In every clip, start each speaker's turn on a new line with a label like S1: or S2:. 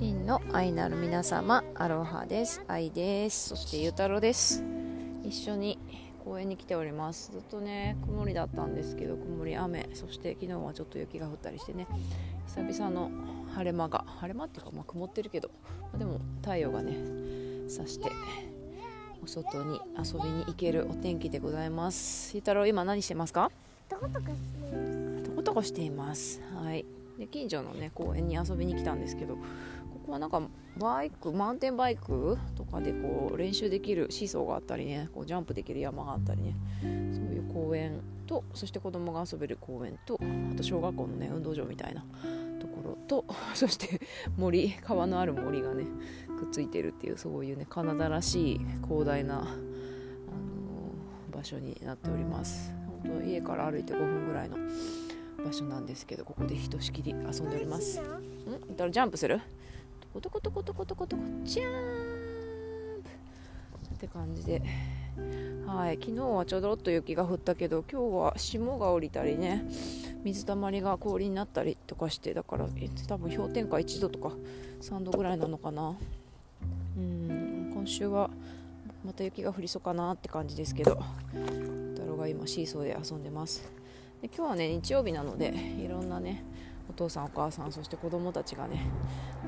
S1: 真の愛なる皆様アロハです。愛です。そしてゆうたろうです。一緒に公園に来ております。ずっとね曇りだったんですけど曇り雨。そして昨日はちょっと雪が降ったりしてね。久々の晴れ間が晴れ間っていうかまあ曇ってるけど、まあ、でも太陽がねさしてお外に遊びに行けるお天気でございます。ゆうたろう今何してますか？
S2: トコトコしてます。
S1: トコトコしています。はい。で近所のね公園に遊びに来たんですけどここはなんかバイクマウンテンバイクとかでこう練習できるシーソーがあったりねこうジャンプできる山があったりねそういう公園とそして子供が遊べる公園とあと小学校のね運動場みたいなところと そして森川のある森がねくっついてるっていうそういうねカナダらしい広大な、あのー場所になっております。本当家から歩いて5分ぐらいの場所なんですけどここでひとしきり遊んでおります。ん？だからジャンプする？コトコトコトコトコトコジャンプって感じで。はい昨日はちょうどっと雪が降ったけど今日は霜が降りたりね水たまりが氷になったりとかしてだから多分氷点下1度とか3度ぐらいなのかな。うん今週はまた雪が降りそうかなって感じですけど太郎が今シーソーで遊んでます。で今日はね日曜日なのでいろんなねお父さんお母さんそして子供たちがね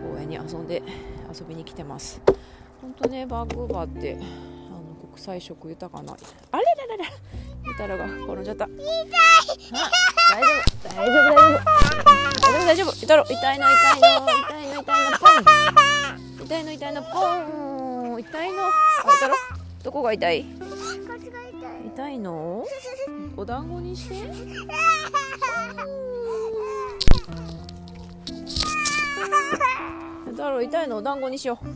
S1: 公園に遊んで遊びに来てます。本当ねバンクーバーってあの国際色豊かなあれらららゆたろが転んじゃった。痛い。大丈夫大丈夫大丈夫。大丈夫大丈夫ゆたろ痛いの痛いの痛いの痛いのポン。痛いの痛いのポン。痛いの。あゆたろどこが痛い。
S2: 痛い
S1: の？お団子にして だろう痛いの？お団子にしよう。お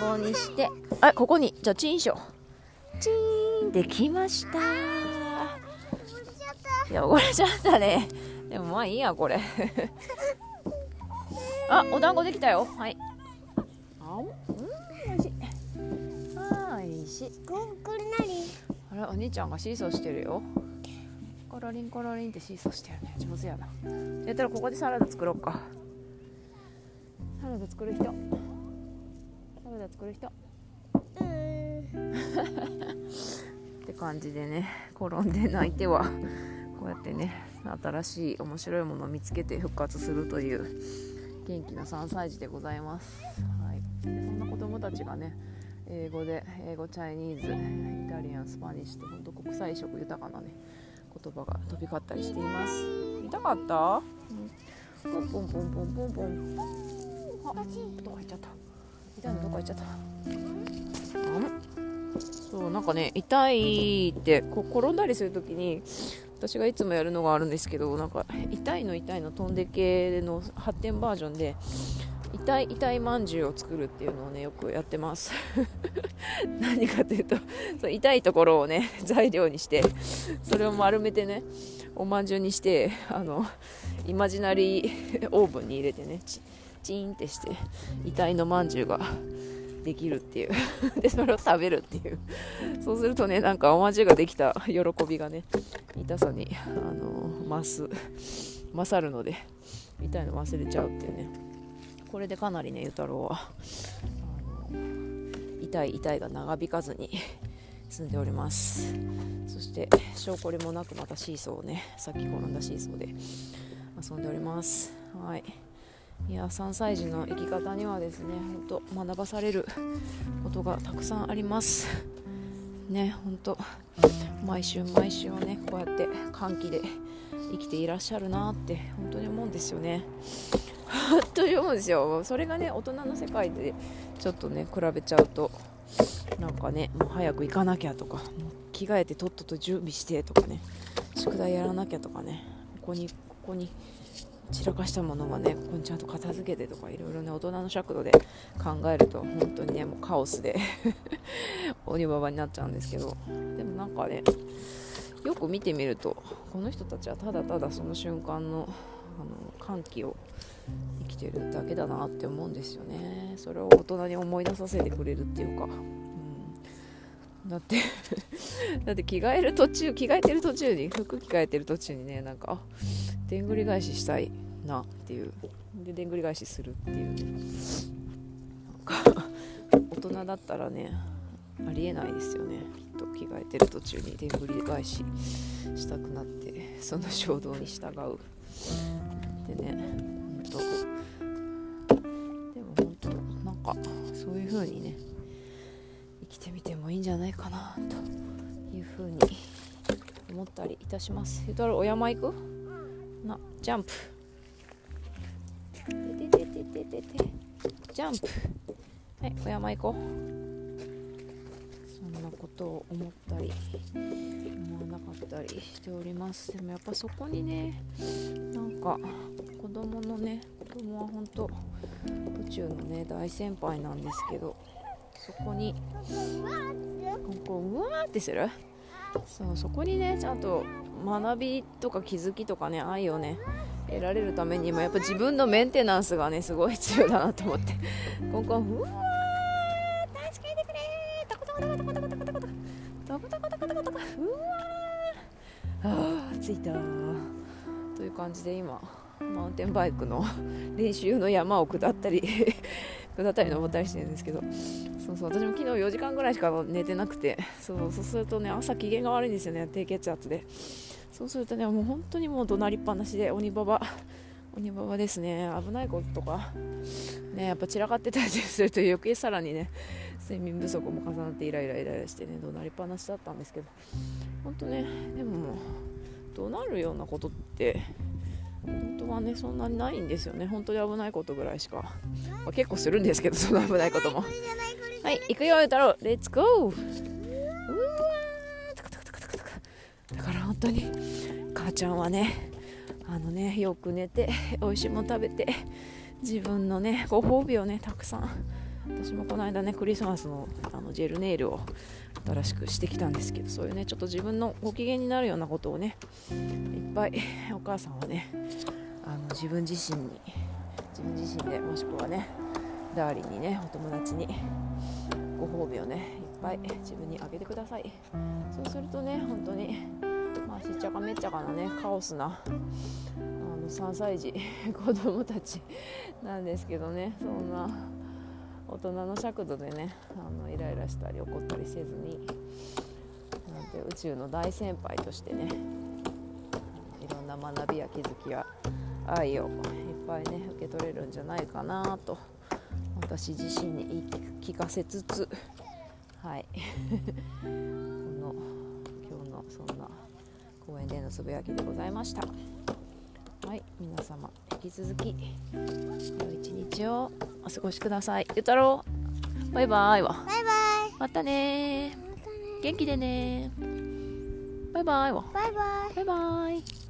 S1: 団子にして。あここに。じゃあチンしよう。チーン。できました。いや汚れちゃった。ね。でもまあいいやこれ。あお団子できたよ。はい。あうんおいしい。あーおいしい。
S2: ここれ何
S1: あれお兄ちゃんがシーソーしてるよ。コロリンコロリンってシーソーしてるね。上手やな。やったらここでサラダ作ろうかサラダ作る人。サラダ作る人。って感じでね転んで泣いてはこうやってね新しい面白いものを見つけて復活するという元気な3歳児でございます、はい、でそんな子供たちがね英語で英語チャイニーズイタリアンスパニッシュって本当国際色豊かなね言葉が飛び交ったりしています。痛かった、うん、ポンポンポンポンポンポンあどこ入っちゃった。痛いのどこ入っちゃった。あん。そうなんかね痛いってこう転んだりするときに私がいつもやるのがあるんですけどなんか痛いの痛いの飛んで系の発展バージョンで痛い痛いまんじゅうを作るっていうのをねよくやってます。何かというとそう痛いところをね材料にしてそれを丸めてねおまんじゅうにしてあのイマジナリーオーブンに入れてねチーンってして痛いのまんじゅうができるっていう。でそれを食べるっていう。そうするとねなんかおまんじゅうができた喜びがね痛さにあの増す勝るので痛いの忘れちゃうっていうね。これでかなりねゆたろうは痛い痛いが長引かずに済んでおります。そして証拠りもなくまたシーソーをねさっき転んだシーソーで遊んでおります。はい。いや3歳児の生き方にはですね本当学ばされることがたくさんあります。ね本当毎週毎週をねこうやって歓喜で生きていらっしゃるなって本当に思うんですよね。本当に思うんですよ。それがね大人の世界でちょっとね比べちゃうとなんかねもう早く行かなきゃとかもう着替えてとっとと準備してとかね宿題やらなきゃとかねここにここに散らかしたものはねここにちゃんと片付けてとかいろいろね大人の尺度で考えると本当にねもうカオスで 鬼ババになっちゃうんですけど。でもなんかねよく見てみるとこの人たちはただただその瞬間のあの歓喜を生きてるだけだなって思うんですよね。それを大人に思い出させてくれるっていうか、うん、だって だって着替える途中着替えてる途中に服着替えてる途中にねなんかあでんぐり返ししたいなっていう。ででんぐり返しするっていう。ねなんか大人だったらねありえないですよね。きっと着替えてる途中にでんぐり返ししたくなってその衝動に従う。でね本当でも本当なんかそういう風にね生きてみてもいいんじゃないかなという風に思ったりいたします。ゆうたお山行く？なジャンプ。ててててててジャンプ。はいお山行こう。そんなことを思ったり思わなかったりしております。でもやっぱそこにねなんか子供のね子供は本当宇宙のね大先輩なんですけどそこにこううわーってする？そうそこにねちゃんと学びとか気づきとかね愛をね得られるためにもやっぱ自分のメンテナンスがねすごい必要だなと思って。ここうわー助けてくれートコトコトコトコトコトコトコトコ。トコトコトコトコトコうわーあー着いたという感じで今マウンテンバイクの練習の山を下ったり 下ったり登ったりしてるんですけど。そうそう私も昨日4時間ぐらいしか寝てなくて。そうそうするとね朝機嫌が悪いんですよね低血圧でそうするとねもう本当にもう怒鳴りっぱなしで鬼ババ鬼ババですね。危ないこととかねやっぱ散らかってたりすると余計さらにね睡眠不足も重なってイライライライラしてね怒鳴りっぱなしだったんですけど。本当ねでももう怒鳴るようなことって本当はねそんなにないんですよね。本当に危ないことぐらいしか、まあ、結構するんですけどその危ないことも。はい行くよ太郎。レッツゴーだから本当に母ちゃんはねあのねよく寝て美味しいもの食べて自分のねご褒美をねたくさん私もこの間ねクリスマスのあのジェルネイルを新しくしてきたんですけどそういうねちょっと自分のご機嫌になるようなことをねいっぱいお母さんはねあの自分自身に自分自身でもしくはねダーリンにねお友達にご褒美をねいっぱい自分にあげてください。そうするとね本当にあしっちゃかめっちゃかなね。カオスな。あの3歳児 子供たちなんですけどね。そんな大人の尺度でねあのイライラしたり怒ったりせずになんて宇宙の大先輩としてねいろんな学びや気づきや愛をいっぱいね受け取れるんじゃないかなと私自身に言い聞かせつつはい。この今日のそんな公園でのつぶやきでございました。はい皆様引き続き良い一日をお過ごしください。ゆうたろうバイバイわ
S2: バイバイ。
S1: またね。
S2: またね。
S1: 元気でね。バイバイわ
S2: バイバイ。
S1: バイバイ